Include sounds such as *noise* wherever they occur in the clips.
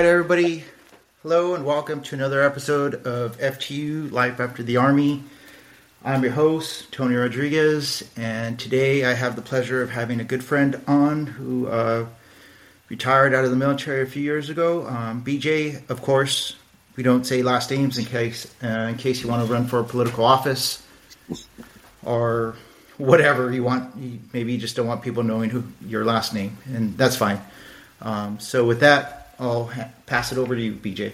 Right, everybody. Hello and welcome to another episode of FTU Life After the Army. I'm your host, Tony Rodriguez, and today I have the pleasure of having a good friend on who uh, retired out of the military a few years ago. Um, BJ, of course, we don't say last names in case uh, in case you want to run for a political office or whatever you want. Maybe you just don't want people knowing who your last name, and that's fine. Um, so with that, I'll pass it over to you, BJ.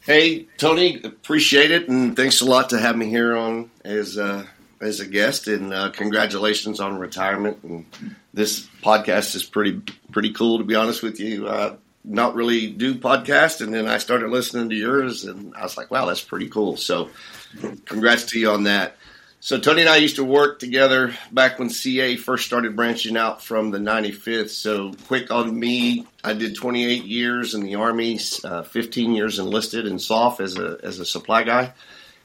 Hey, Tony, appreciate it, and thanks a lot to have me here on as uh, as a guest. And uh, congratulations on retirement. And this podcast is pretty pretty cool, to be honest with you. Uh, not really do podcast, and then I started listening to yours, and I was like, wow, that's pretty cool. So, congrats to you on that. So Tony and I used to work together back when CA first started branching out from the 95th. So quick on me, I did 28 years in the Army, uh, 15 years enlisted in SOF as a as a supply guy,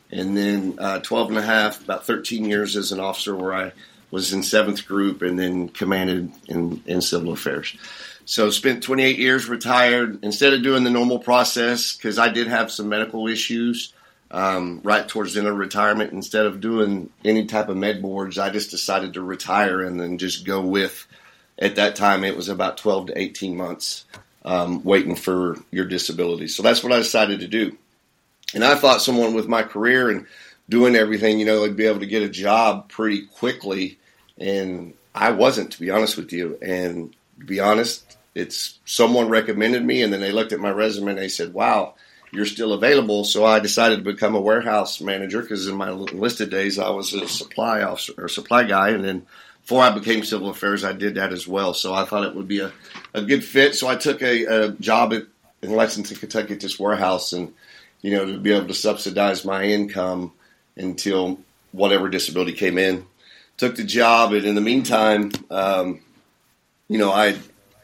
and then uh, 12 and a half, about 13 years as an officer where I was in seventh group and then commanded in, in civil affairs. So spent 28 years retired. Instead of doing the normal process, because I did have some medical issues um, right towards the end of retirement. Instead of doing any type of med boards, I just decided to retire and then just go with. At that time, it was about 12 to 18 months um, waiting for your disability. So that's what I decided to do. And I thought someone with my career and doing everything, you know, they'd be able to get a job pretty quickly. And I wasn't, to be honest with you. And to be honest, it's someone recommended me, and then they looked at my resume and they said, "Wow, you're still available. So I decided to become a warehouse manager because in my enlisted days I was a supply officer or supply guy, and then before I became civil affairs, I did that as well. So I thought it would be a, a good fit. So I took a, a job at, in Lexington, Kentucky, at this warehouse, and you know to be able to subsidize my income until whatever disability came in. Took the job, and in the meantime, um, you know I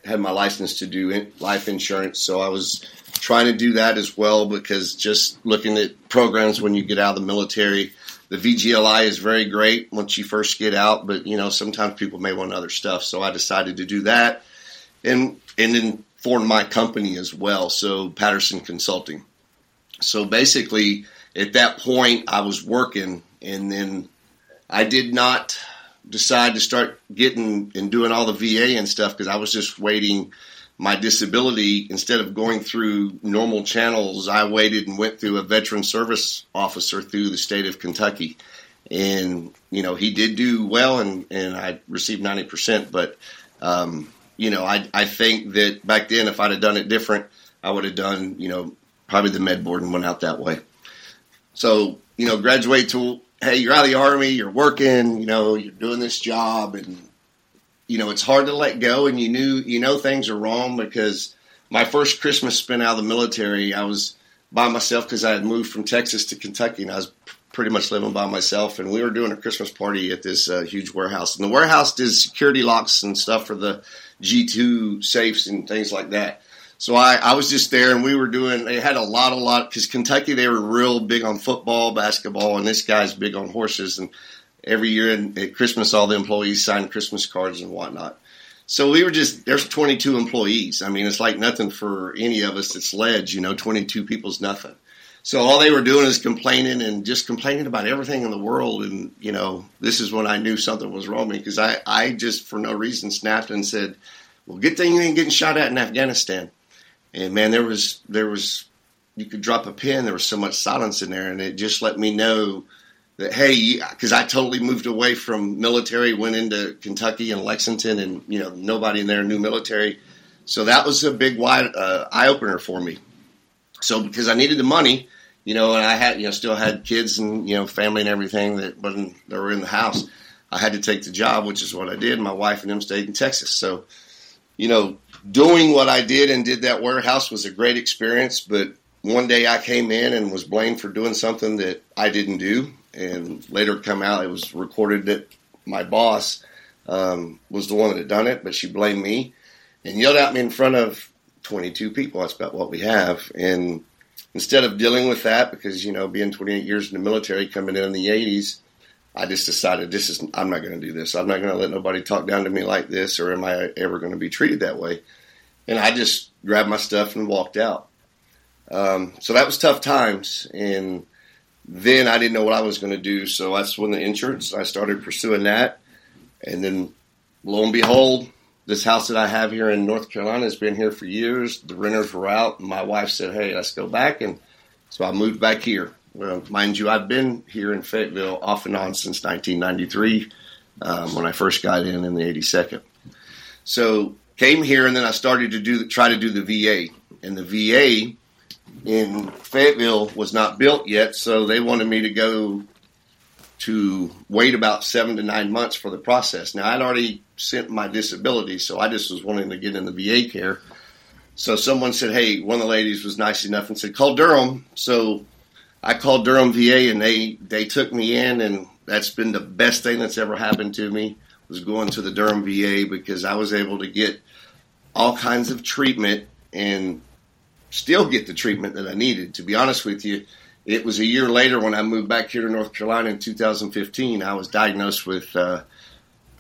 had my license to do life insurance, so I was trying to do that as well because just looking at programs when you get out of the military, the VGLI is very great once you first get out, but you know sometimes people may want other stuff. So I decided to do that, and and then formed my company as well. So Patterson Consulting. So basically, at that point, I was working, and then I did not decide to start getting and doing all the VA and stuff because I was just waiting my disability, instead of going through normal channels, I waited and went through a veteran service officer through the state of Kentucky. And, you know, he did do well and, and I received 90%. But, um, you know, I, I think that back then, if I'd have done it different, I would have done, you know, probably the med board and went out that way. So, you know, graduate to, hey, you're out of the army, you're working, you know, you're doing this job and you know, it's hard to let go, and you knew you know things are wrong because my first Christmas spent out of the military, I was by myself because I had moved from Texas to Kentucky, and I was pretty much living by myself. And we were doing a Christmas party at this uh, huge warehouse, and the warehouse did security locks and stuff for the G two safes and things like that. So I, I was just there, and we were doing. They had a lot, a lot because Kentucky they were real big on football, basketball, and this guy's big on horses and every year in, at Christmas, all the employees sign Christmas cards and whatnot. So we were just there's 22 employees. I mean, it's like nothing for any of us. It's ledge, you know, 22 people's nothing. So all they were doing is complaining and just complaining about everything in the world. And you know, this is when I knew something was wrong because I I just for no reason snapped and said, "Well, good thing you ain't getting shot at in Afghanistan." And man, there was there was you could drop a pin. There was so much silence in there, and it just let me know that hey, because I totally moved away from military, went into Kentucky and Lexington, and you know nobody in there knew military, so that was a big wide uh, eye opener for me. So because I needed the money, you know, and I had you know still had kids and you know family and everything that wasn't that were in the house, I had to take the job, which is what I did. My wife and them stayed in Texas, so you know doing what I did and did that warehouse was a great experience, but one day I came in and was blamed for doing something that I didn't do, and later come out it was recorded that my boss um, was the one that had done it, but she blamed me and yelled at me in front of 22 people. That's about what we have. And instead of dealing with that, because you know, being 28 years in the military, coming in in the 80s, I just decided this is I'm not going to do this. I'm not going to let nobody talk down to me like this, or am I ever going to be treated that way? and I just grabbed my stuff and walked out. Um, so that was tough times, and then I didn't know what I was going to do. So that's when the insurance I started pursuing that, and then lo and behold, this house that I have here in North Carolina has been here for years. The renters were out, my wife said, "Hey, let's go back," and so I moved back here. Well, mind you, I've been here in Fayetteville off and on since 1993 um, when I first got in in the 82nd. So came here, and then I started to do try to do the VA, and the VA in Fayetteville was not built yet, so they wanted me to go to wait about seven to nine months for the process. Now I'd already sent my disability, so I just was wanting to get in the VA care. So someone said, "Hey, one of the ladies was nice enough and said call Durham." So I called Durham VA, and they they took me in, and that's been the best thing that's ever happened to me was going to the Durham VA because I was able to get all kinds of treatment and still get the treatment that I needed. To be honest with you, it was a year later when I moved back here to North Carolina in 2015. I was diagnosed with, uh,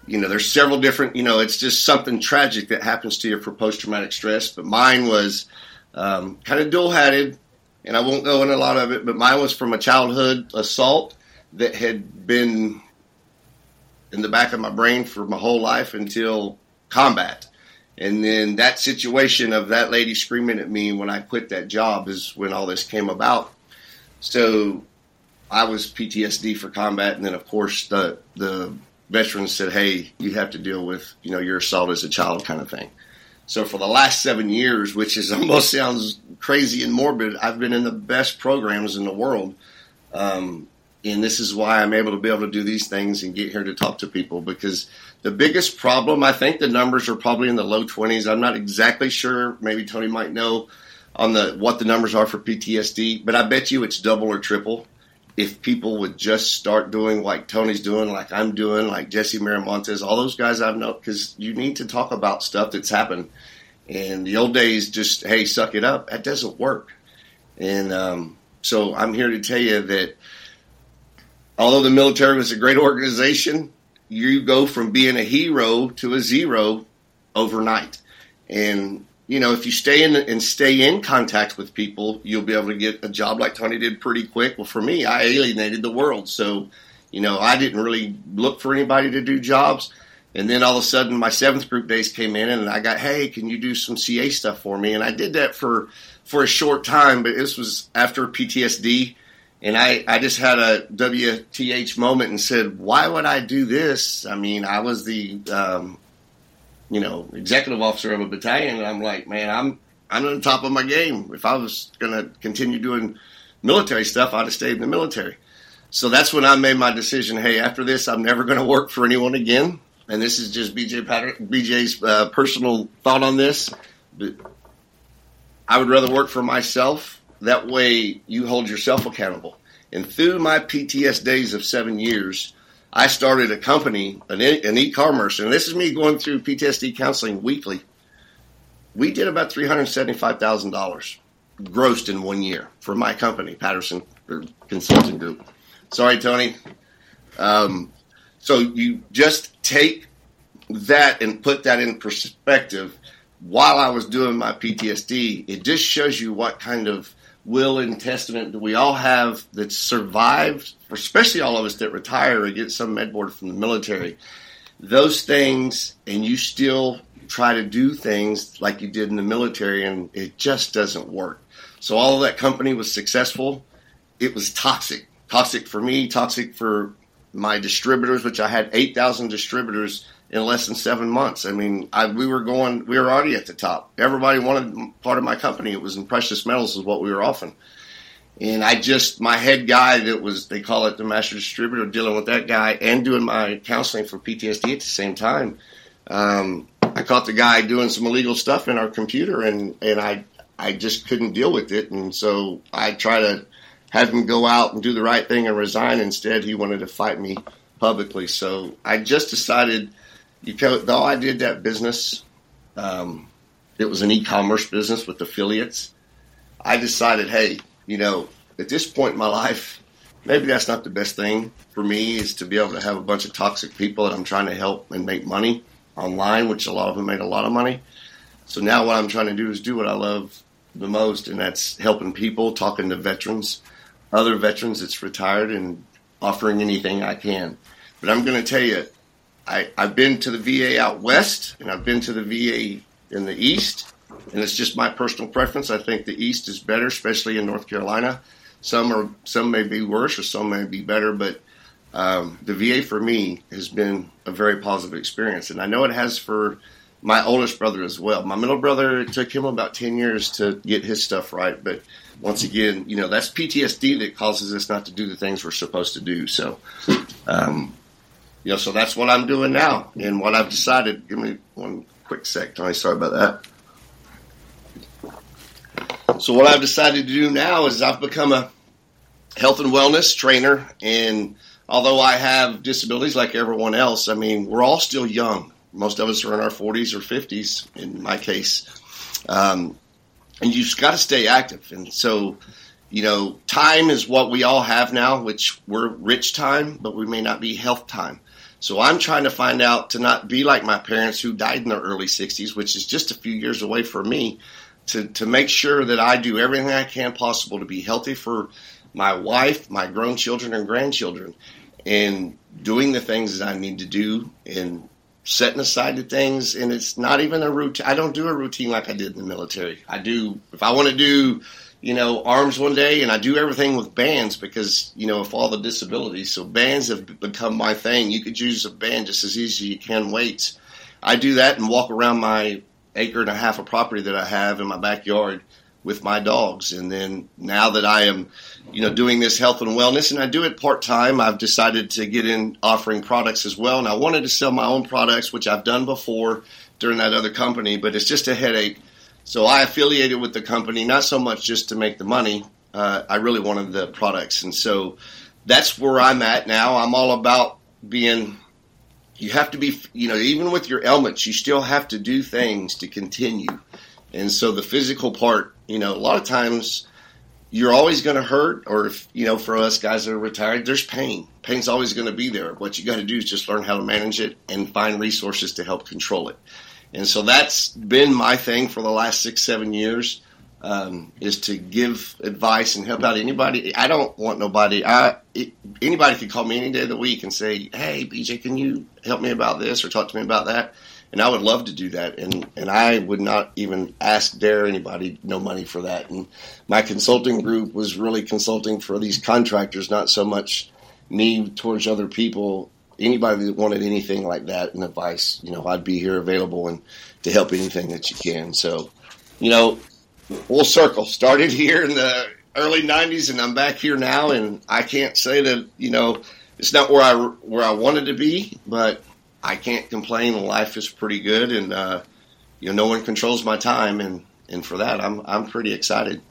you know, there's several different, you know, it's just something tragic that happens to you for post traumatic stress. But mine was um, kind of dual hatted, and I won't go into a lot of it, but mine was from a childhood assault that had been in the back of my brain for my whole life until combat. And then that situation of that lady screaming at me when I quit that job is when all this came about. So I was PTSD for combat, and then of course the the veterans said, "Hey, you have to deal with you know your assault as a child kind of thing." So for the last seven years, which is *laughs* almost sounds crazy and morbid, I've been in the best programs in the world. Um, and this is why I'm able to be able to do these things and get here to talk to people because the biggest problem, I think the numbers are probably in the low 20s. I'm not exactly sure. Maybe Tony might know on the what the numbers are for PTSD, but I bet you it's double or triple if people would just start doing like Tony's doing, like I'm doing, like Jesse Miramontes, all those guys I've known, because you need to talk about stuff that's happened. And the old days, just hey, suck it up. That doesn't work. And um, so I'm here to tell you that although the military was a great organization, you go from being a hero to a zero overnight. And you know, if you stay in and stay in contact with people, you'll be able to get a job like Tony did pretty quick. Well, for me, I alienated the world, so you know, I didn't really look for anybody to do jobs. And then all of a sudden, my seventh group days came in, and I got, hey, can you do some CA stuff for me? And I did that for for a short time, but this was after PTSD and I, I just had a WTH moment and said, why would I do this? I mean, I was the, um, you know, executive officer of a battalion, and I'm like, man, I'm I'm on top of my game. If I was going to continue doing military stuff, I'd have stayed in the military. So that's when I made my decision. Hey, after this, I'm never going to work for anyone again. And this is just BJ Patter- BJ's uh, personal thought on this. But I would rather work for myself that way, you hold yourself accountable. And through my PTS days of seven years, I started a company, an, an e-commerce, and this is me going through PTSD counseling weekly. We did about three hundred seventy-five thousand dollars grossed in one year for my company, Patterson Consulting Group. Sorry, Tony. Um, so you just take that and put that in perspective. While I was doing my PTSD, it just shows you what kind of will and testament that we all have that survived, especially all of us that retire or get some med board from the military. Those things, and you still try to do things like you did in the military, and it just doesn't work. So, all of that company was successful. It was toxic. Toxic for me, toxic for my distributors, which I had 8,000 distributors in less than seven months. I mean, I, we were going, we were already at the top. Everybody wanted part of my company. It was in precious metals, is what we were offering. And I just, my head guy that was, they call it the master distributor, dealing with that guy and doing my counseling for PTSD at the same time. Um, I caught the guy doing some illegal stuff in our computer and, and I, I just couldn't deal with it. And so I tried to have him go out and do the right thing and resign. Instead, he wanted to fight me publicly. So I just decided though I did that business, um, it was an e-commerce business with affiliates. I decided, hey, you know, at this point in my life, maybe that's not the best thing for me is to be able to have a bunch of toxic people that I'm trying to help and make money online, which a lot of them made a lot of money. So now what I'm trying to do is do what I love the most, and that's helping people, talking to veterans, other veterans that's retired, and offering anything I can. But I'm going to tell you, I, I've been to the VA out west, and I've been to the VA in the east, and it's just my personal preference. I think the east is better, especially in North Carolina. Some are some may be worse, or some may be better, but um, the VA for me has been a very positive experience, and I know it has for my oldest brother as well. My middle brother, it took him about 10 years to get his stuff right. But once again, you know, that's PTSD that causes us not to do the things we're supposed to do. So, um, you know, so that's what I'm doing now and what I've decided. Give me one quick sec, Tony. Sorry about that. So what I've decided to do now is I've become a health and wellness trainer. And although I have disabilities like everyone else, I mean, we're all still young most of us are in our 40s or 50s, in my case. Um, and you've got to stay active. And so, you know, time is what we all have now, which we're rich time, but we may not be health time. So I'm trying to find out to not be like my parents who died in their early 60s, which is just a few years away for me, to, to make sure that I do everything I can possible to be healthy for my wife, my grown children, and grandchildren, and doing the things that I need to do and setting aside the things. And it's not even a routine. I don't do a routine like i did in the military. I do if i want to do you know arms one day and i do everything with bands because you know of all the disabilities so bands have become my thing you could use a band just as easy as you can weights i do that and walk around my acre and a half of property that i have in my backyard with my dogs. And then now that I am, you know, doing this health and wellness and I do it part time, I've decided to get in offering products as well. And I wanted to sell my own products, which I've done before during that other company, but it's just a headache. So I affiliated with the company, not so much just to make the money. Uh, I really wanted the products. And so that's where I'm at now. I'm all about being you have to be, you know, even with your ailments, you still have to do things to continue. And so the physical part you know, a lot of times you're always going to hurt, or if, you know, for us guys that are retired, there's pain. Pain's always going to be there. What you got to do is just learn how to manage it and find resources to help control it. And so that's been my thing for the last six, seven years. Um, is to give advice and help out anybody. I don't want nobody. I anybody can call me any day of the week and say, "Hey, BJ, can you help me about this or talk to me about that?" and I would love to do that. And and I would not even ask dare anybody no money for that. And my consulting group was really consulting for these contractors, not so much me towards other people. Anybody that wanted anything like that and advice, you know, I'd be here available and to help anything that you can. So, you know, full circle. Started here in the early '90s, and I'm back here now. And I can't say that you know it's not where I where I wanted to be, but I can't complain. Life is pretty good, and uh, you know, no one controls my time, and and for that, I'm I'm pretty excited.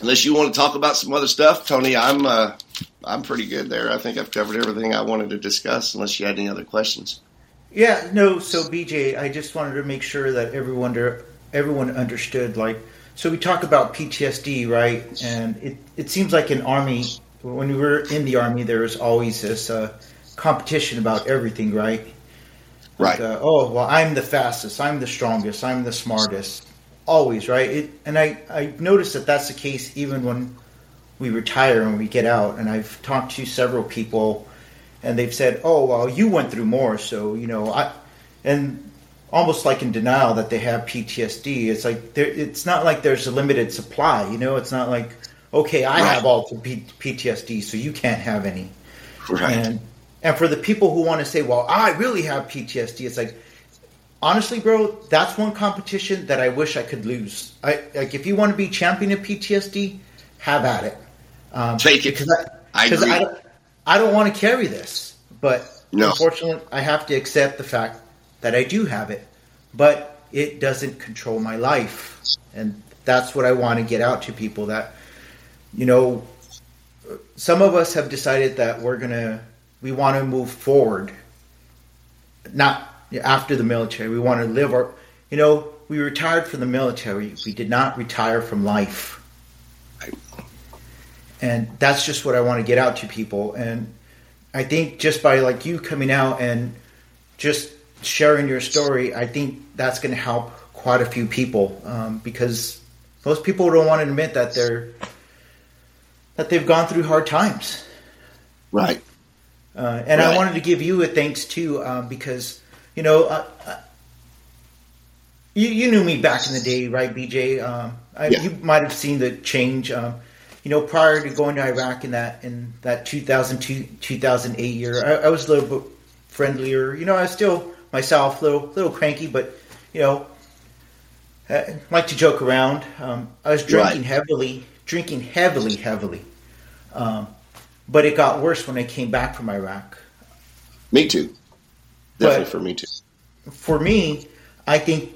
Unless you want to talk about some other stuff, Tony, I'm uh, I'm pretty good there. I think I've covered everything I wanted to discuss. Unless you had any other questions. Yeah, no. So BJ, I just wanted to make sure that everyone everyone understood. Like, so we talk about PTSD, right? And it it seems like in army, when we were in the army, there was always this. Uh, competition about everything, right? Right. Like, uh, oh well, I'm the fastest. I'm the strongest. I'm the smartest. Always, right? It, and I I noticed that that's the case even when we retire and we get out. And I've talked to several people, and they've said, "Oh well, you went through more, so you know I." And almost like in denial that they have PTSD. It's like it's not like there's a limited supply. You know, it's not like okay, I right. have all the P- PTSD, so you can't have any. Right. And and for the people who want to say, well, I really have PTSD, it's like, honestly, bro, that's one competition that I wish I could lose. I like if you want to be champion of PTSD, have at it. Um, Take it. Because I, I, I, don't, I don't want to carry this, but no. unfortunately, I have to accept the fact that I do have it. But it doesn't control my life, and that's what I want to get out to people. That you know, some of us have decided that we're gonna we want to move forward, not after the military. We want to live our, you know, we retired from the military. We did not retire from life. And that's just what I want to get out to people. And I think just by like you coming out and just sharing your story, I think that's going to help quite a few people um, because most people don't want to admit that they're that they've gone through hard times. Right. Uh, and right. I wanted to give you a thanks too um, because you know uh, uh, you you knew me back in the day, right, BJ? Um, I, yeah. You might have seen the change. You know, prior to going to Iraq in that in that 2002 2008 year, I, I was a little bit friendlier. You know, I was still myself, little little cranky, but you know, I like to joke around. Um, I was drinking right. heavily, drinking heavily, heavily. Um, but it got worse when I came back from Iraq. Me too. Definitely but for me too. For me, I think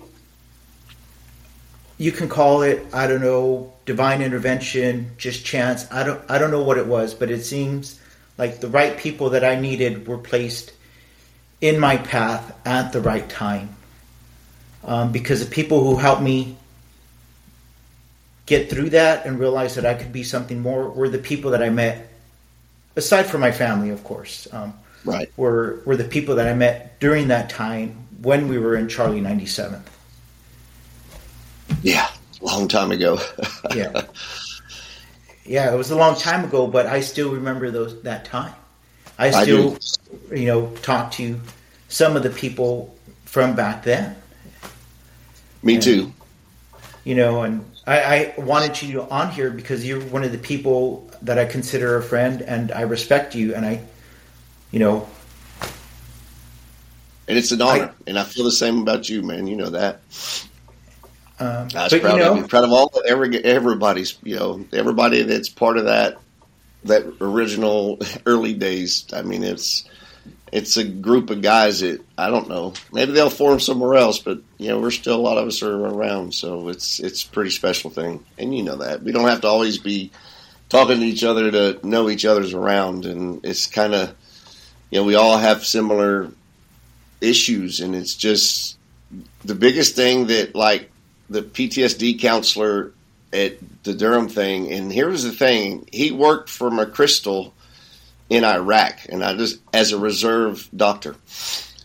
you can call it I don't know divine intervention, just chance. I don't I don't know what it was, but it seems like the right people that I needed were placed in my path at the right time. Um, because the people who helped me get through that and realize that I could be something more were the people that I met, aside from my family, of course. Um, right. Were were the people that I met during that time when we were in Charlie 97th. Yeah, long time ago. *laughs* yeah. Yeah, it was a long time ago, but I still remember those that time. I still, I you know, talk to some of the people from back then. Me and, too. You know, and I, I wanted you on here because you're one of the people that I consider a friend, and I respect you, and I, you know, and it's an honor, I, and I feel the same about you, man. You know that. Um, I was but, proud you know, of you, proud of all every everybody's, you know, everybody that's part of that that original *laughs* early days. I mean, it's it's a group of guys that I don't know. Maybe they'll form somewhere else, but you know, we're still a lot of us are around, so it's it's a pretty special thing. And you know that we don't have to always be talking to each other to know each other's around, and it's kind of you know we all have similar issues, and it's just the biggest thing that like the PTSD counselor at the Durham thing, and here's the thing: he worked for McChrystal in Iraq, and I just as a reserve doctor.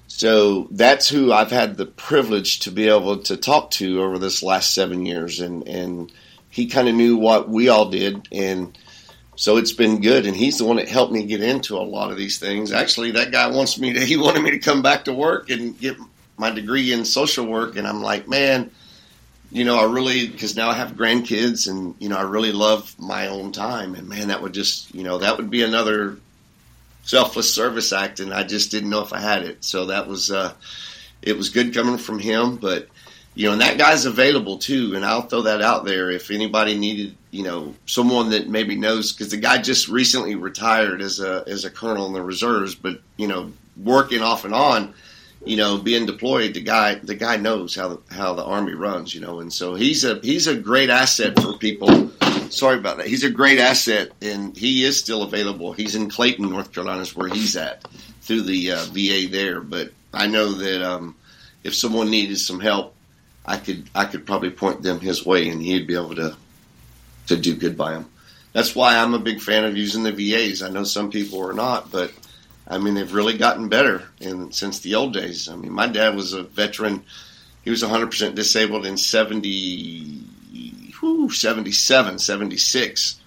So that's who I've had the privilege to be able to talk to over this last seven years, and and he kind of knew what we all did, and so it's been good. And he's the one that helped me get into a lot of these things. Actually, that guy wants me to. *laughs* He wanted me to come back to work and get my degree in social work, and I'm like, man you know, I really because now I have grandkids, and you know, I really love my own time, and man, that would just, you know, that would be another selfless service act, and I just didn't know if I had it. So that was, uh, it was good coming from him, but you know, and that guy's available too, and I'll throw that out there. If anybody needed, you know, someone that maybe knows because the guy just recently retired as a as a colonel in the reserves, but you know, working off and on, you know, being deployed, the guy the guy knows how the, how the army runs, you know, and so he's a he's a great asset for people sorry about that. He's a great asset, and he is still available. He's in Clayton, North Carolina, is where he's at through the uh, VA there. But I know that um, if someone needed some help, I could I could probably point them his way, and he'd be able to to do good by them. That's why I'm a big fan of using the VAs. I know some people are not, but I mean they've really gotten better in since the old days. I mean, my dad was a veteran. He was 100% disabled in 70 whew, 77, 76.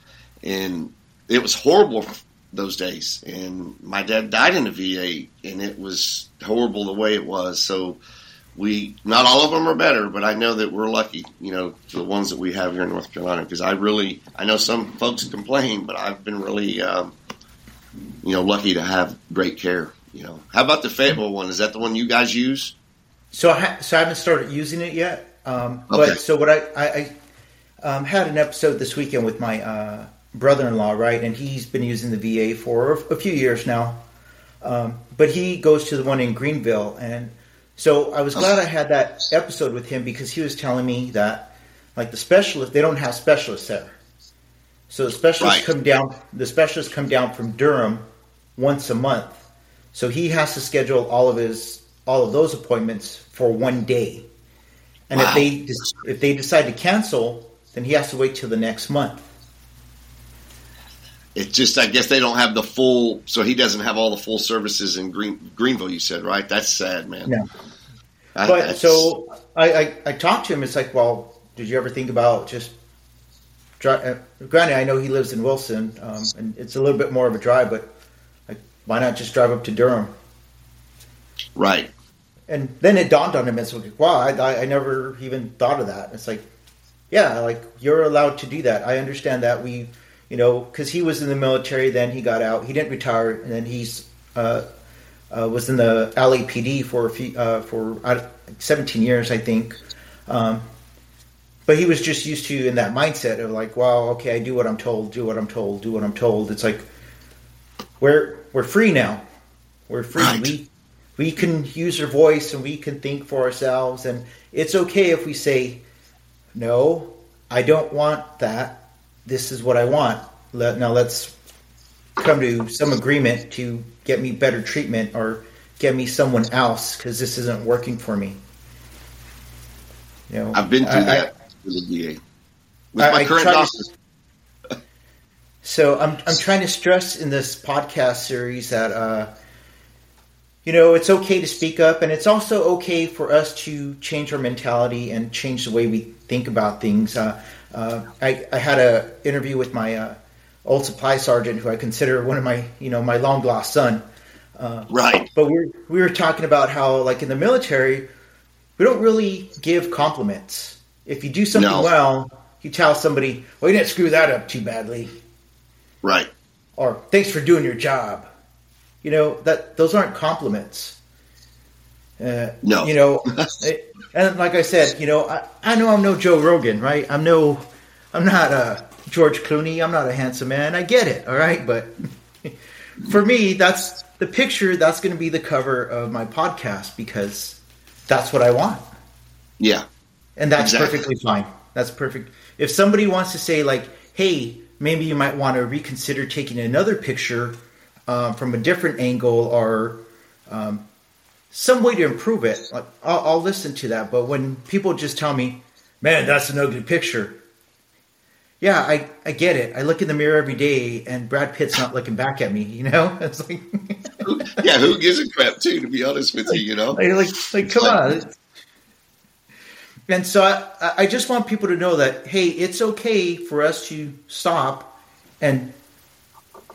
And it was horrible those days. And my dad died in a VA, and it was horrible the way it was. So we, not all of them are better, but I know that we're lucky, you know, the ones that we have here in North Carolina. Because I really, I know some folks complain, but I've been really, um, you know, lucky to have great care. You know, how about the Fayetteville one? Is that the one you guys use? So I, ha- so I haven't started using it yet. Um, okay. But so what I, I, I um, had an episode this weekend with my uh, brother-in-law, right, and he's been using the VA for a few years now. Um, but he goes to the one in Greenville, and so I was glad I had that episode with him because he was telling me that, like the specialist, they don't have specialists there. So the specialists right. come down. The specialists come down from Durham once a month. So he has to schedule all of his all of those appointments for one day. And wow. if they if they decide to cancel, then he has to wait till the next month. It's just, I guess they don't have the full, so he doesn't have all the full services in Green, Greenville. You said right? That's sad, man. No. but so I, I, I talked to him. It's like, well, did you ever think about just? Uh, granted, I know he lives in Wilson, um, and it's a little bit more of a drive, but like, why not just drive up to Durham? Right. And then it dawned on him. It's like, wow, I, I never even thought of that. It's like, yeah, like you're allowed to do that. I understand that we, you know, because he was in the military, then he got out. He didn't retire, and then he's uh, uh, was in the LAPD for a few, uh, for uh, 17 years, I think. Um, but he was just used to in that mindset of like, well, okay, I do what I'm told, do what I'm told, do what I'm told. It's like we're we're free now. We're free. Right. We we can use our voice and we can think for ourselves, and it's okay if we say, no, I don't want that. This is what I want. Let, now let's come to some agreement to get me better treatment or get me someone else because this isn't working for me. You know, I've been through I, that with the DA with I, my current doctor. To, so I'm I'm trying to stress in this podcast series that uh, you know it's okay to speak up, and it's also okay for us to change our mentality and change the way we think about things. Uh, uh, I, I had an interview with my uh, old supply sergeant, who I consider one of my you know my long lost son. Uh, right. But we we were talking about how like in the military, we don't really give compliments. If you do something no. well, you tell somebody, "Well, you didn't screw that up too badly." Right. Or thanks for doing your job. You know that those aren't compliments. Uh, no. You know, *laughs* and like I said, you know, I, I know I'm no Joe Rogan, right? I'm no, I'm not a George Clooney. I'm not a handsome man. I get it, all right. But *laughs* for me, that's the picture. That's going to be the cover of my podcast because that's what I want. Yeah, and that's exactly. perfectly fine. That's perfect. If somebody wants to say like, "Hey, maybe you might want to reconsider taking another picture um, from a different angle," or um, some way to improve it, like, I'll, I'll listen to that. But when people just tell me, "Man, that's an ugly picture," yeah, I, I get it. I look in the mirror every day, and Brad Pitt's not looking back at me. You know, *laughs* it's like, yeah, who gives a crap too? To be honest with *laughs* you, you know, like, like, like come like, on. And so I, I just want people to know that hey, it's okay for us to stop and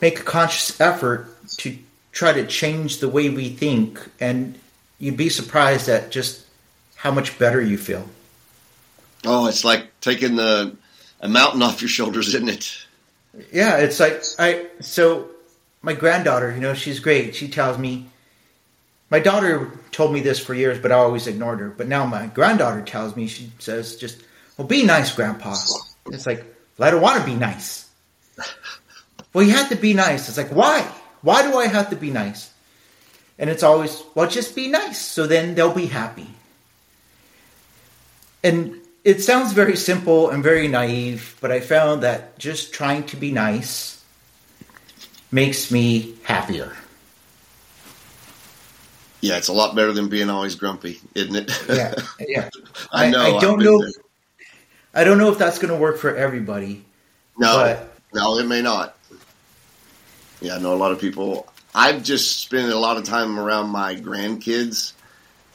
make a conscious effort to try to change the way we think, and you'd be surprised at just how much better you feel. Oh, it's like taking the a mountain off your shoulders, isn't it? Yeah, it's like I so my granddaughter, you know, she's great. She tells me my daughter told me this for years, but I always ignored her. But now my granddaughter tells me, she says, just, well, be nice, Grandpa. It's like, well, I don't want to be nice. *laughs* well, you have to be nice. It's like, why? Why do I have to be nice? And it's always, well, just be nice. So then they'll be happy. And it sounds very simple and very naive, but I found that just trying to be nice makes me happier. Yeah, it's a lot better than being always grumpy, isn't it? yeah, yeah. *laughs* I know. I, I don't know. There. I don't know if that's going to work for everybody. No, but... no, it may not. Yeah, I know a lot of people. I've just spent a lot of time around my grandkids,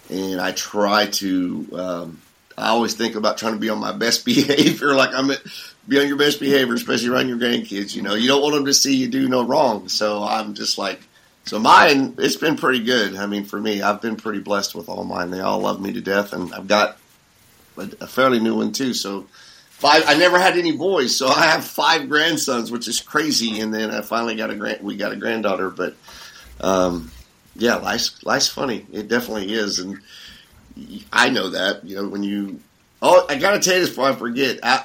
and I try to um, I always think about trying to be on my best *laughs* behavior, like I'm at, be on your best behavior, especially around your grandkids. You know, you don't want them to see you do no wrong. So I'm just like, so mine, it's been pretty good. I mean, for me, I've been pretty blessed with all mine. They all love me to death, and I've got a, a fairly new one too. So five, I never had any boys, so I have five grandsons, which is crazy. And then I finally got a grand, we got a granddaughter, but um, yeah, life's life's funny. It definitely is, and I know that. You know, when you. Oh, I got to tell you this before I forget. I,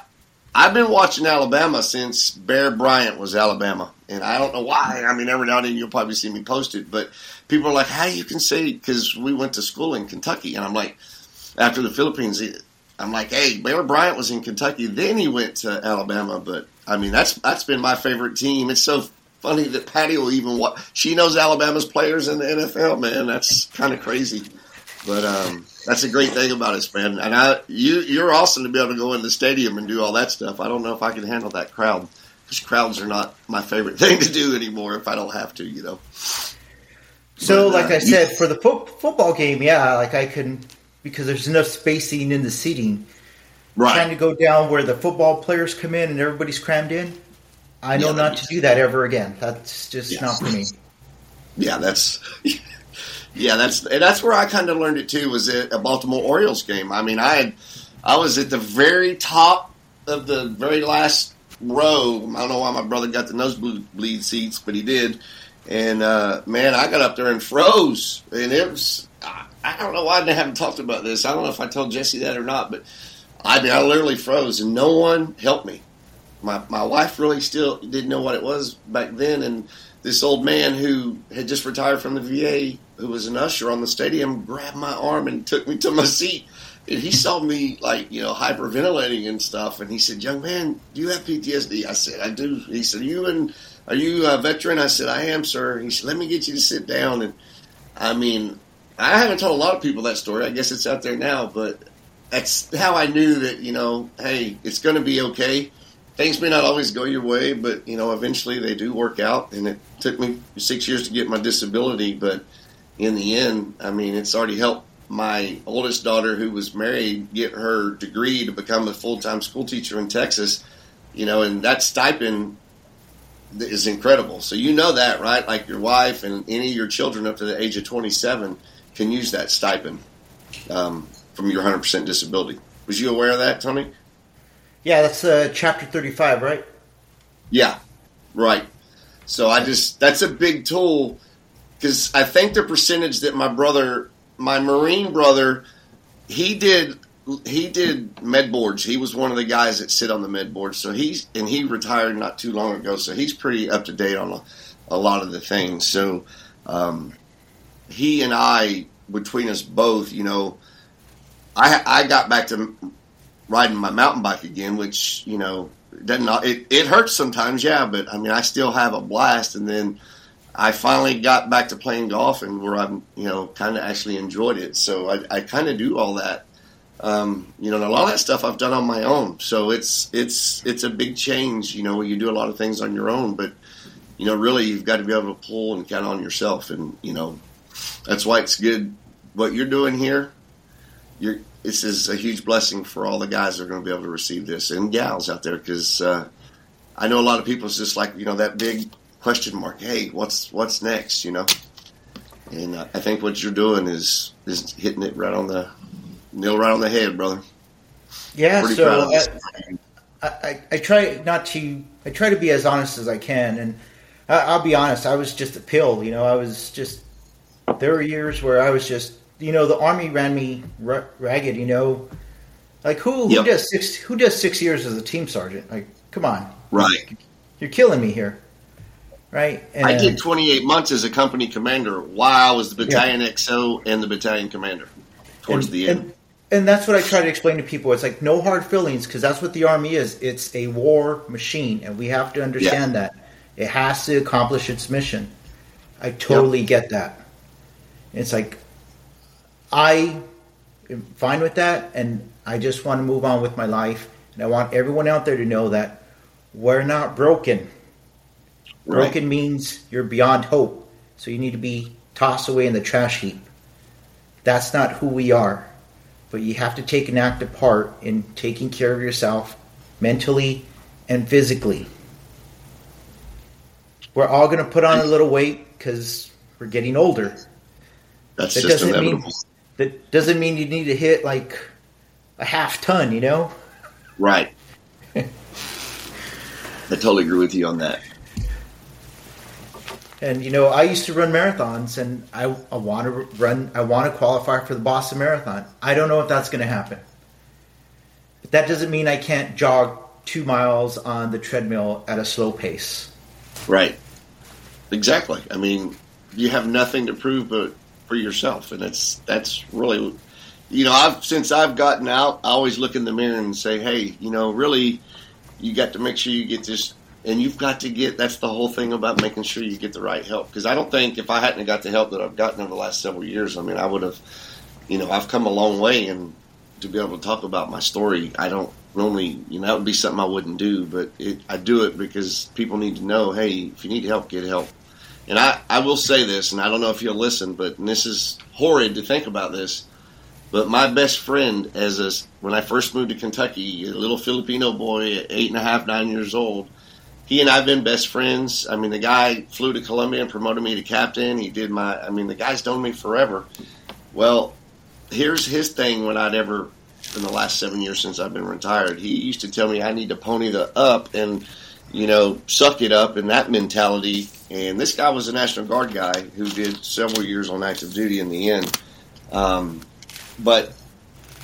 I've been watching Alabama since Bear Bryant was Alabama, and I don't know why. I mean, every now and then you'll probably see me post it, but people are like, "How you can say?" Because we went to school in Kentucky, and I'm like, after the Philippines, I'm like, "Hey, Bear Bryant was in Kentucky, then he went to Alabama." But I mean, that's that's been my favorite team. It's so funny that Patty will even watch. She knows Alabama's players in the NFL. Man, that's kind of crazy. But um, that's a great thing about it, man. And I, you, you're awesome to be able to go in the stadium and do all that stuff. I don't know if I can handle that crowd because crowds are not my favorite *laughs* thing to do anymore. If I don't have to, you know. So, but, like uh, I said, you, for the fo- football game, yeah, like I can because there's enough spacing in the seating. Right. Trying to go down where the football players come in and everybody's crammed in. I know Yeah, not to do that ever again. That's just Yes. not for me. Yeah, that's *laughs* yeah, that's that's where I kind of learned it too. Was at a Baltimore Orioles game. I mean, I had I was at the very top of the very last row. I don't know why my brother got the nosebleed seats, but he did. And uh, man, I got up there and froze, and it was. I, I don't know why I haven't talked about this. I don't know if I told Jesse that or not, but I mean, I literally froze, and no one helped me. My my wife really still didn't know what it was back then, and this old man who had just retired from the VA, who was an usher on the stadium, grabbed my arm and took me to my seat. And he saw me like you know hyperventilating and stuff, and he said, "Young man, do you have PTSD?" I said, "I do." He said, "You and are you a veteran?" I said, "I am, sir." He said, "Let me get you to sit down." And I mean, I haven't told a lot of people that story. I guess it's out there now, but that's how I knew that you know, hey, it's going to be okay. Things may not always go your way, but you know, eventually they do work out. And it took me six years to get my disability, but in the end, I mean, it's already helped my oldest daughter, who was married, get her degree to become a full time school teacher in Texas. You know, and that stipend is incredible. So you know that, right? Like your wife and any of your children up to the age of 27 can use that stipend um, from your 100% disability. Was you aware of that, Tony? Yeah, that's uh, chapter 35, right? Yeah, right. So I just that's a big tool because I think the percentage that my brother, my Marine brother, he did he did med boards. He was one of the guys that sit on the med boards. So he's and he retired not too long ago. So he's pretty up to date on a, a lot of the things. So um, he and I, between us both, you know, I I got back to riding my mountain bike again, which you know doesn't it, it hurts sometimes, yeah, but I mean I still have a blast. And then I finally got back to playing golf, and where I'm you know kind of actually enjoyed it. So I, I kind of do all that. Um, you know, and a lot of that stuff I've done on my own. So it's it's it's a big change. You know, you do a lot of things on your own, but you know, really you've got to be able to pull and count on yourself. And you know, that's why it's good what you're doing here. You're this is a huge blessing for all the guys that are going to be able to receive this and gals out there because uh, I know a lot of people it's just like you know that big question mark. Hey, what's what's next? You know, and uh, I think what you're doing is is hitting it right on the nail right on the head, brother. Yeah, Pretty so proud of this. I, I, I try not to. I try to be as honest as I can, and I, I'll be honest. I was just a pill, you know. I was just. There were years where I was just, you know, the army ran me ra- ragged, you know. Like who who Yep. does six who does six years as a team sergeant? Like, come on, Right. you're killing me here, right? And, I did 28 months as a company commander while I was the battalion XO and the battalion commander towards and, the end. And, and that's what I try to explain to people. It's like no hard feelings because that's what the army is. It's a war machine, and we have to understand that it has to accomplish its mission. I totally get that. It's like I am fine with that, and I just want to move on with my life. And I want everyone out there to know that we're not broken. Right. Broken means you're beyond hope. So you need to be tossed away in the trash heap. That's not who we are. But you have to take an active part in taking care of yourself mentally and physically. We're all going to put on a little weight because we're getting older. That's That just doesn't mean that doesn't mean you need to hit like a half ton, you know? Right. *laughs* I totally agree with you on that. And you know, I used to run marathons, and I, I want to run. I want to qualify for the Boston Marathon. I don't know if that's going to happen, but that doesn't mean I can't jog two miles on the treadmill at a slow pace. Right. Exactly. I mean, you have nothing to prove but for yourself, and that's that's really, you know, I've since I've gotten out, I always look in the mirror and say, hey, you know, really, you got to make sure you get this, and you've got to get. That's the whole thing about making sure you get the right help. Because I don't think if I hadn't got the help that I've gotten over the last several years, I mean, I would have, you know, I've come a long way, and to be able to talk about my story, I don't normally, you know, that would be something I wouldn't do, but it, I do it because people need to know, hey, if you need help, get help. And I, I will say this, and I don't know if you'll listen, but this is horrid to think about this. But my best friend, as a when I first moved to Kentucky, a little Filipino boy, eight and a half, nine years old, he and I've been best friends. I mean, the guy flew to Columbia and promoted me to captain. He did my, I mean, the guy's known me forever. Well, here's his thing when I'd ever, in the last seven years since I've been retired, he used to tell me I need to pony the up and, you know, suck it up and that mentality. And this guy was a National Guard guy who did several years on active duty in the end. Um, but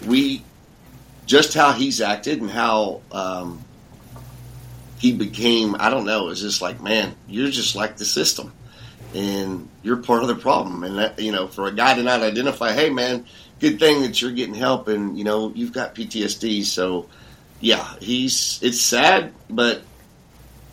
we, just how he's acted and how, um, he became, I don't know, it was just like, man, you're just like the system and you're part of the problem. And that, you know, for a guy to not identify, hey man, good thing that you're getting help and, you know, you've got PTSD. So yeah, he's, it's sad, but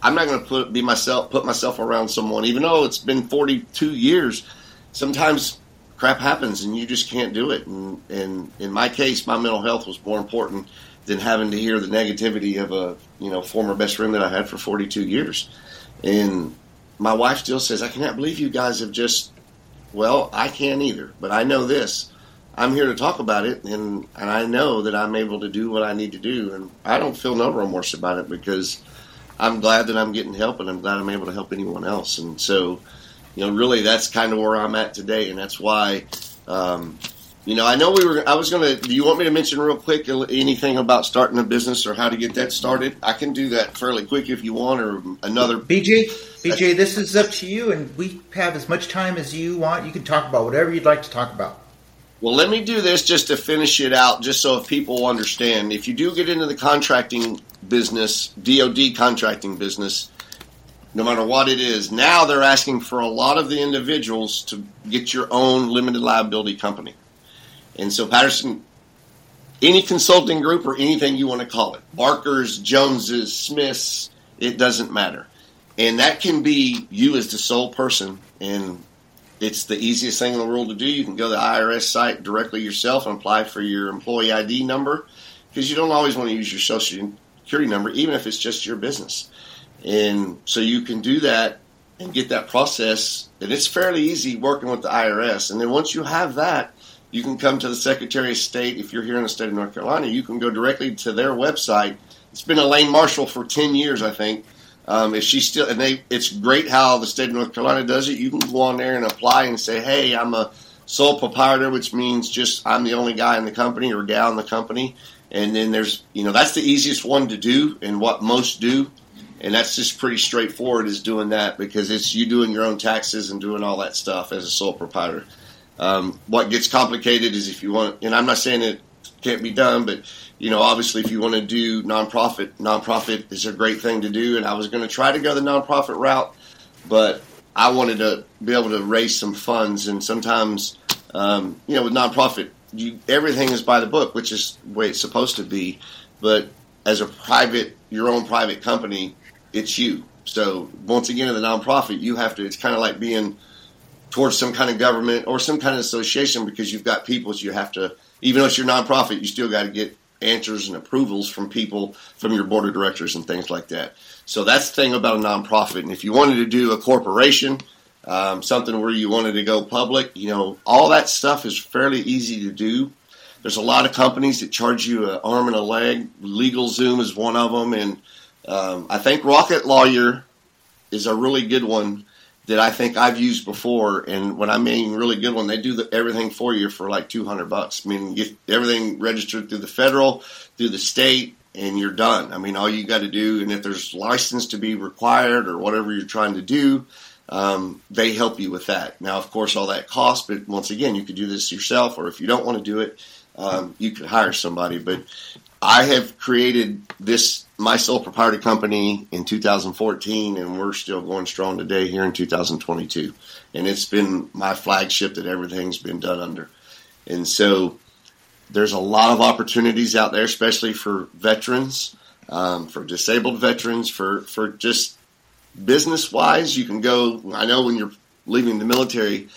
I'm not going to put, be myself, put myself around someone, even though it's been 42 years. Sometimes crap happens and you just can't do it. And, and in my case, my mental health was more important than having to hear the negativity of a you know former best friend that I had for 42 years. And my wife still says, "I cannot believe you guys have just." Well, I can't either, but I know this. I'm here to talk about it, and and I know that I'm able to do what I need to do, and I don't feel no remorse about it because I'm glad that I'm getting help, and I'm glad I'm able to help anyone else. And so, you know, really, that's kind of where I'm at today, and that's why um, you know, I know we were. I was going to. Do you want me to mention real quick anything about starting a business or how to get that started? I can do that fairly quick if you want, or another. BJ, BJ, this is up to you, and we have as much time as you want. You can talk about whatever you'd like to talk about. Well, let me do this just to finish it out, just so if people understand. If you do get into the contracting business, DoD contracting business, no matter what it is, now they're asking for a lot of the individuals to get your own limited liability company. And so Patterson, any consulting group or anything you want to call it, Barkers, Joneses, Smiths, it doesn't matter. And that can be you as the sole person. And it's the easiest thing in the world to do. You can go to the IRS site directly yourself and apply for your employee ID number because you don't always want to use your social security number, even if it's just your business. And so you can do that and get that process. And it's fairly easy working with the IRS. And then once you have that, you can come to the Secretary of State. If you're here in the state of North Carolina, you can go directly to their website. It's been Elaine Marshall for 10 years, I think. Um, if she still, and they, it's great how the state of North Carolina does it. You can go on there and apply and say, hey, I'm a sole proprietor, which means just I'm the only guy in the company or gal in the company. And then there's, you know, that's the easiest one to do and what most do. And that's just pretty straightforward is doing that because it's you doing your own taxes and doing all that stuff as a sole proprietor. Um, what gets complicated is if you want, and I'm not saying it can't be done, but you know, obviously, if you want to do nonprofit, nonprofit is a great thing to do. And I was going to try to go the nonprofit route, but I wanted to be able to raise some funds. And sometimes, um, you know, with nonprofit, you, everything is by the book, which is the way it's supposed to be. But as a private, your own private company, it's you. So once again, in the nonprofit, you have to. It's kind of like being towards some kind of government or some kind of association because you've got people you have to, even though it's your nonprofit, you still got to get answers and approvals from people from your board of directors and things like that. So that's the thing about a nonprofit. And if you wanted to do a corporation, um, something where you wanted to go public, you know, all that stuff is fairly easy to do. There's a lot of companies that charge you an arm and a leg. Legal Zoom is one of them, and um, I think Rocket Lawyer is a really good one that I think I've used before, and when I mean really good one, they do the, everything for you for like two hundred bucks. I mean, get everything registered through the federal, through the state, and you're done. I mean, all you got to do, and if there's license to be required or whatever you're trying to do, um, they help you with that. Now, of course, all that costs, but once again, you could do this yourself, or if you don't want to do it, um, you could hire somebody. But I have created this my sole proprietor company in 2014, and we're still going strong today here in 2022. And it's been my flagship that everything's been done under. And so there's a lot of opportunities out there, especially for veterans, um, for disabled veterans, for, for just business wise. You can go, I know when you're leaving the military,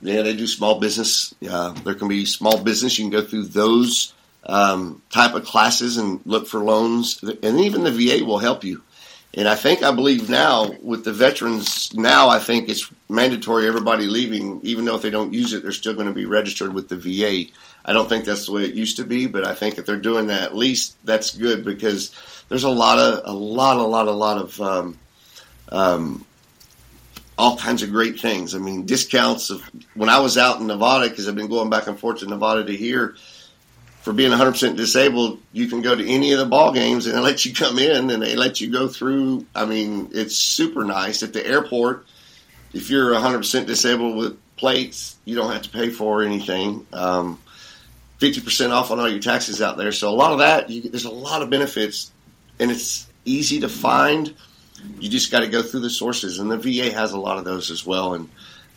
yeah, they do small business. Uh, there can be small business. You can go through those um, type of classes and look for loans. And even the VA will help you. And I think, I believe now with the veterans, now I think it's mandatory everybody leaving, even though if they don't use it, they're still going to be registered with the VA. I don't think that's the way it used to be, but I think if they're doing that, at least that's good because there's a lot of a lot, a lot, a lot of um, um, all kinds of great things. I mean, discounts of when I was out in Nevada because I've been going back and forth to Nevada to here. For being 100% disabled, you can go to any of the ball games and they let you come in and they let you go through. I mean, it's super nice at the airport. If you're 100% disabled with plates, you don't have to pay for anything. Um, 50% off on all your taxes out there. So a lot of that, you, there's a lot of benefits, and it's easy to find. You just got to go through the sources, and the VA has a lot of those as well. And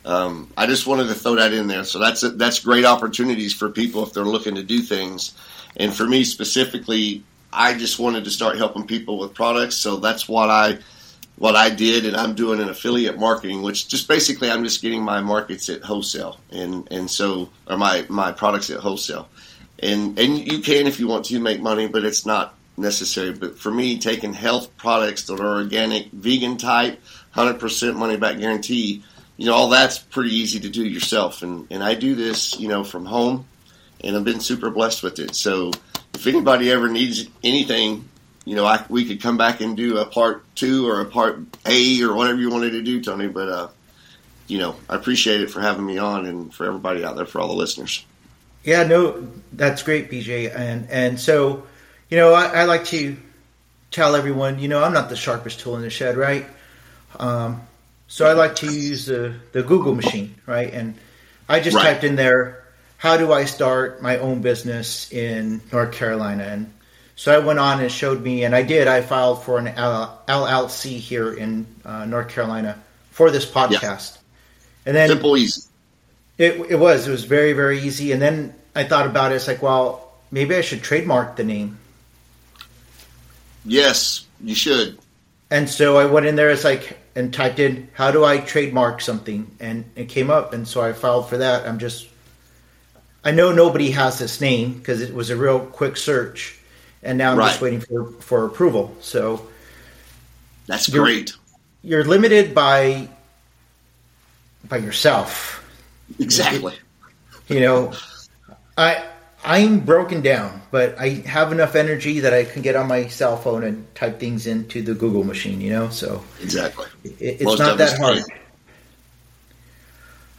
um, I just wanted to throw that in there. So that's that's great opportunities for people if they're looking to do things. And for me specifically, I just wanted to start helping people with products. So that's what I what I did, and I'm doing an affiliate marketing, which just basically I'm just getting my markets at wholesale, and and so or my my products at wholesale, and and you can if you want to make money, but it's not necessary. But for me, taking health products that are organic, vegan type, hundred percent money back guarantee, you know, all that's pretty easy to do yourself, and and I do this, you know, from home, and I've been super blessed with it. So if anybody ever needs anything you know, I, we could come back and do a part two or a part A or whatever you wanted to do, Tony. But, uh, you know, I appreciate it for having me on and for everybody out there, for all the listeners. Yeah, no, that's great, BJ. And, and so, you know, I, I like to tell everyone, you know, I'm not the sharpest tool in the shed, right? Um, so I like to use the, the Google machine, right? And I just right. typed in there, how do I start my own business in North Carolina? And so I went on and showed me, and I did. I filed for an LLC here in uh, North Carolina for this podcast. Yeah. And then simple, easy. It, it was. It was very, very easy. And then I thought about it. It's like, well, maybe I should trademark the name. Yes, you should. And so I went in there. It's like and typed in, "How do I trademark something?" And it came up. And so I filed for that. I'm just. I know nobody has this name because it was a real quick search and now I'm right. just waiting for for approval. So that's you're, great. You're limited by by yourself. Exactly. You know, I I'm broken down, but I have enough energy that I can get on my cell phone and type things into the Google machine. You know, so exactly, it, it's Most not that hard.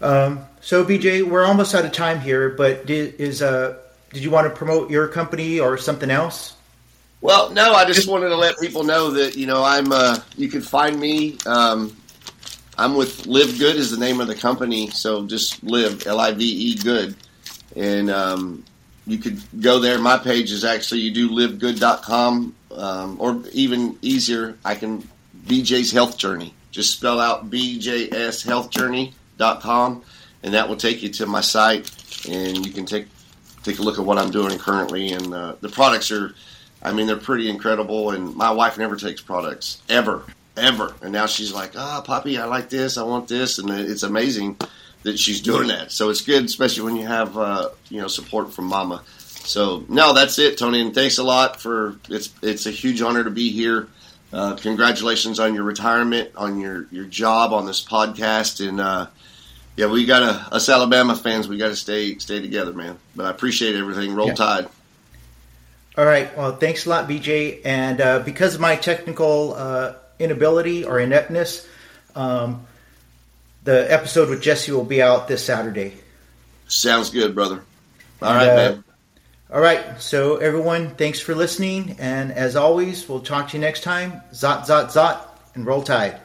Um, so BJ, we're almost out of time here, but is uh did you want to promote your company or something else? Well, no, I just wanted to let people know that you know I'm. Uh, you can find me. Um, I'm with Live Good is the name of the company, so just live L I V E Good, and um, you could go there. My page is actually you do livegood.com, um, or even easier, I can BJ's Health Journey. Just spell out BJS Health Journey.com, and that will take you to my site, and you can take take a look at what I'm doing currently. And uh, the products are, I mean, they're pretty incredible. And my wife never takes products ever, ever. And now she's like, ah, oh, Poppy, I like this, I want this, and it's amazing that she's doing that. So it's good, especially when you have uh, you know support from Mama. So no, that's it, Tony, and thanks a lot for it's it's a huge honor to be here. Uh, congratulations on your retirement, on your your job on this podcast, and uh, yeah, we got to us Alabama fans. We got to stay stay together, man. But I appreciate everything. Roll yeah. Tide. All right. Well, thanks a lot, BJ. And uh, because of my technical uh, inability or ineptness, um, the episode with Jesse will be out this Saturday. Sounds good, brother. All and, right, uh, man. All right. So, everyone, thanks for listening. And as always, we'll talk to you next time. Zot, zot, zot, and roll tide.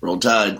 Roll tide.